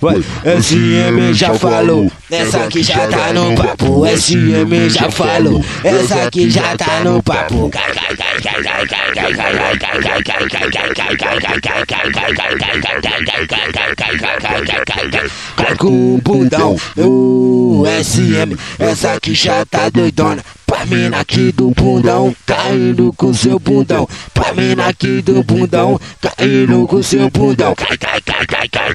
Vai, SM já falou, essa aqui já tá no papo. SM já falou, essa aqui já tá no papo. Cai com o bundão, o SM, essa aqui já tá doidona. Pra mina aqui do bundão, caindo com seu bundão. Pra mina aqui do bundão, caindo com seu bundão. Cai, cai, cai, cai, cai,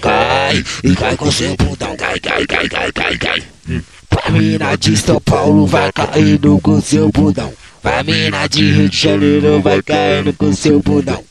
cai e cai com seu bundão. Cai cai cai cai cai cai. Pra mina de São Paulo vai caindo com seu bundão. Pra mina de Rio de Janeiro vai caindo com seu bundão.